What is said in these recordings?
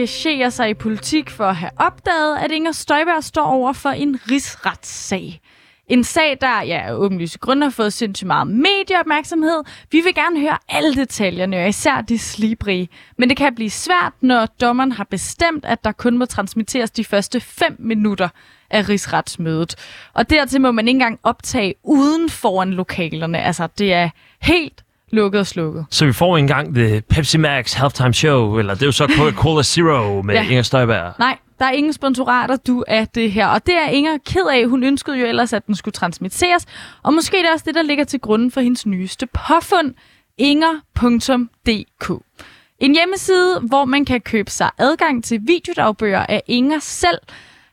engagerer sig i politik for at have opdaget, at Inger Støjberg står over for en rigsretssag. En sag, der ja, af åbenlyse grunde har fået sindssygt meget medieopmærksomhed. Vi vil gerne høre alle detaljerne, og især de slibrige. Men det kan blive svært, når dommeren har bestemt, at der kun må transmitteres de første 5 minutter af rigsretsmødet. Og dertil må man ikke engang optage uden foran lokalerne. Altså, det er helt lukket og slukket. Så vi får engang The Pepsi Max Halftime Show, eller det er jo så Coca-Cola Zero med ja. Inger Støjberg. Nej, der er ingen sponsorater, du af det her. Og det er Inger ked af. Hun ønskede jo ellers, at den skulle transmitteres. Og måske det er også det, der ligger til grunden for hendes nyeste påfund, inger.dk. En hjemmeside, hvor man kan købe sig adgang til videodagbøger af Inger selv,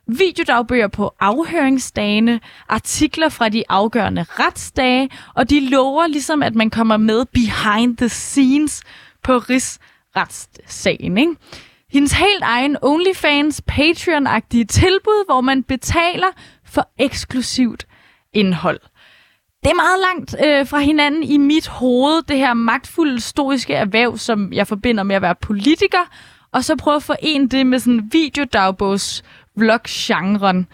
videodagbøger på afhøringsdagene, artikler fra de afgørende retsdage, og de lover ligesom, at man kommer med behind the scenes på rigsretssagen. Ikke? Hendes helt egen OnlyFans Patreon-agtige tilbud, hvor man betaler for eksklusivt indhold. Det er meget langt øh, fra hinanden i mit hoved, det her magtfulde stoiske erhverv, som jeg forbinder med at være politiker, og så prøve at forene det med sådan videodagbogs vlog-genren.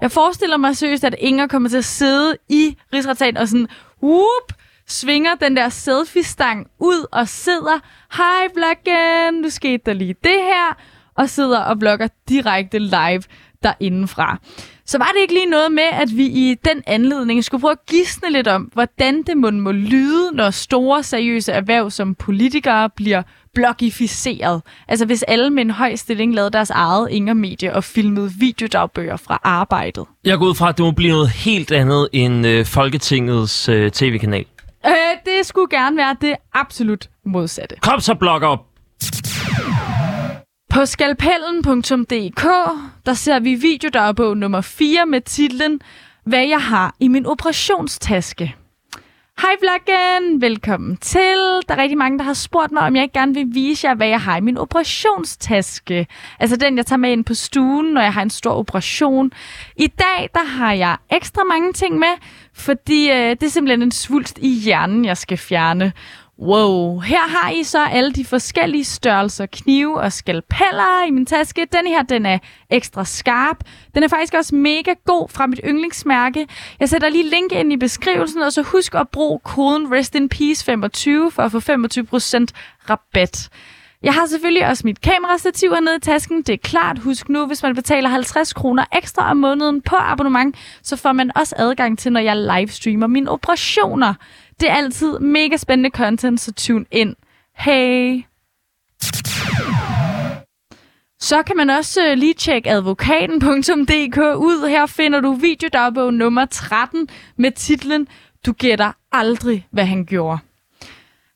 Jeg forestiller mig seriøst, at Inger kommer til at sidde i rigsretssagen og sådan, whoop, svinger den der selfie-stang ud og sidder, hej vloggen, nu skete der lige det her, og sidder og vlogger direkte live derindefra. Så var det ikke lige noget med, at vi i den anledning skulle prøve at gisne lidt om, hvordan det må, må lyde, når store seriøse erhverv som politikere bliver blogificeret. Altså hvis alle med en høj stilling lavede deres eget Inger-medie og filmede videodagbøger fra arbejdet. Jeg går ud fra, at det må blive noget helt andet end øh, Folketingets øh, tv-kanal. Øh, det skulle gerne være det absolut modsatte. Kom så, blogger! På skalpellen.dk, der ser vi videodagbog nummer 4 med titlen Hvad jeg har i min operationstaske. Hej vloggen, velkommen til. Der er rigtig mange, der har spurgt mig, om jeg ikke gerne vil vise jer, hvad jeg har i min operationstaske. Altså den, jeg tager med ind på stuen, når jeg har en stor operation. I dag, der har jeg ekstra mange ting med, fordi øh, det er simpelthen en svulst i hjernen, jeg skal fjerne. Wow, her har I så alle de forskellige størrelser knive og skalpeller i min taske. Den her, den er ekstra skarp. Den er faktisk også mega god fra mit yndlingsmærke. Jeg sætter lige link ind i beskrivelsen, og så husk at bruge koden RESTINPEACE25 for at få 25% rabat. Jeg har selvfølgelig også mit kamerastativ hernede i tasken. Det er klart. Husk nu, hvis man betaler 50 kroner ekstra om måneden på abonnement, så får man også adgang til, når jeg livestreamer mine operationer. Det er altid mega spændende content, så tune ind. Hey! Så kan man også øh, lige tjekke advokaten.dk ud. Her finder du videodagbog nummer 13 med titlen Du gætter aldrig, hvad han gjorde.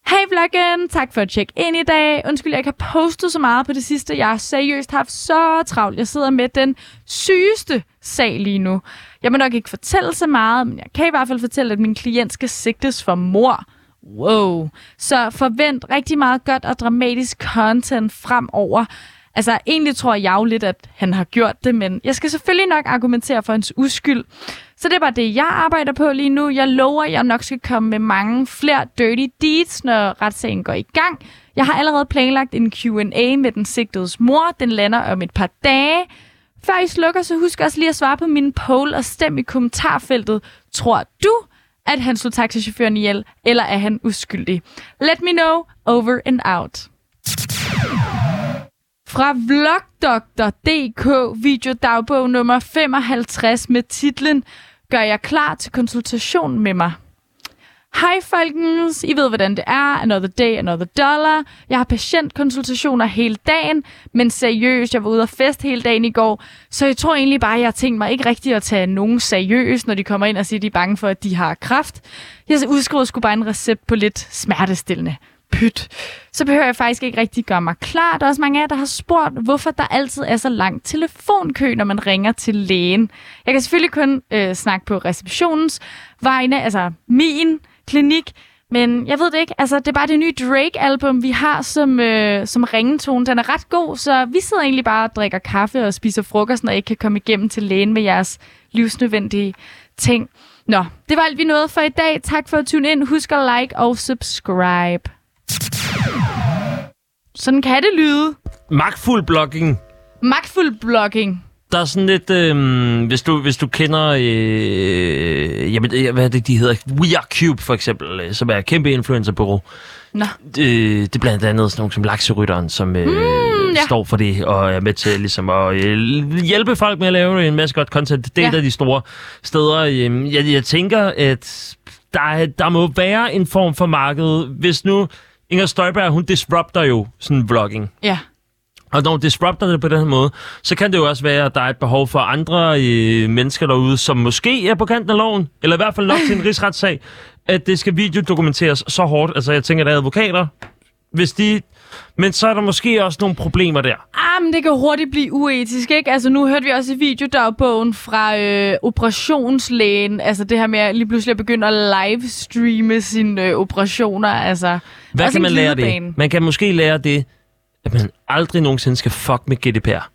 Hej vloggen, tak for at tjekke ind i dag. Undskyld, jeg ikke har postet så meget på det sidste. Jeg har seriøst haft så travlt. Jeg sidder med den sygeste sag lige nu. Jeg må nok ikke fortælle så meget, men jeg kan i hvert fald fortælle, at min klient skal sigtes for mor. Wow. Så forvent rigtig meget godt og dramatisk content fremover. Altså, egentlig tror jeg jo lidt, at han har gjort det, men jeg skal selvfølgelig nok argumentere for hans uskyld. Så det er bare det, jeg arbejder på lige nu. Jeg lover, at jeg nok skal komme med mange flere dirty deeds, når retssagen går i gang. Jeg har allerede planlagt en Q&A med den sigtedes mor. Den lander om et par dage. Før I slukker, så husk også lige at svare på min poll og stem i kommentarfeltet. Tror du, at han slog taxichaufføren ihjel, eller er han uskyldig? Let me know. Over and out. Fra vlogdoktor.dk videodagbog nummer 55 med titlen Gør jeg klar til konsultation med mig. Hej folkens, I ved hvordan det er. Another day, another dollar. Jeg har patientkonsultationer hele dagen, men seriøst, jeg var ude og fest hele dagen i går, så jeg tror egentlig bare, at jeg har tænkt mig ikke rigtig at tage nogen seriøst, når de kommer ind og siger, at de er bange for, at de har kraft. Jeg udskriver sgu bare en recept på lidt smertestillende pyt, så behøver jeg faktisk ikke rigtig gøre mig klar. Der er også mange af jer, der har spurgt, hvorfor der altid er så lang telefonkø, når man ringer til lægen. Jeg kan selvfølgelig kun øh, snakke på receptionens vegne, altså min klinik, men jeg ved det ikke. Altså, det er bare det nye Drake-album, vi har som, øh, som ringetone. Den er ret god, så vi sidder egentlig bare og drikker kaffe og spiser frokost, når I ikke kan komme igennem til lægen med jeres livsnødvendige ting. Nå, det var alt, vi nåede for i dag. Tak for at tune ind. Husk at like og subscribe. Sådan kan det lyde. Magtfuld blogging. Magtfuld blogging. Der er sådan lidt, øh, hvis, du, hvis du kender, øh, jamen, øh, hvad er det, de hedder? We Are Cube for eksempel, øh, som er et kæmpe influencerbureau. Nå. Øh, det er blandt andet sådan nogle som Lakserytteren, som øh, mm, ja. står for det, og er med til ligesom at øh, hjælpe folk med at lave en masse godt content. Det er Ja. et af de store steder. Øh, jeg, jeg tænker, at der, er- der må være en form for marked, hvis nu Inger Støjberg, hun disrupter jo sådan vlogging. Ja. Og når disrupter det på den her måde, så kan det jo også være, at der er et behov for andre øh, mennesker derude, som måske er på kanten af loven, eller i hvert fald nok til en rigsretssag, at det skal videodokumenteres så hårdt. Altså, jeg tænker, der er advokater, hvis de... Men så er der måske også nogle problemer der. Ah, men det kan hurtigt blive uetisk, ikke? Altså, nu hørte vi også i videodagbogen fra øh, operationslægen, altså det her med at lige pludselig at begynde at livestreame sine øh, operationer, altså... Hvad kan man lære det? Man kan måske lære det, at man aldrig nogensinde skal fuck med GDPR.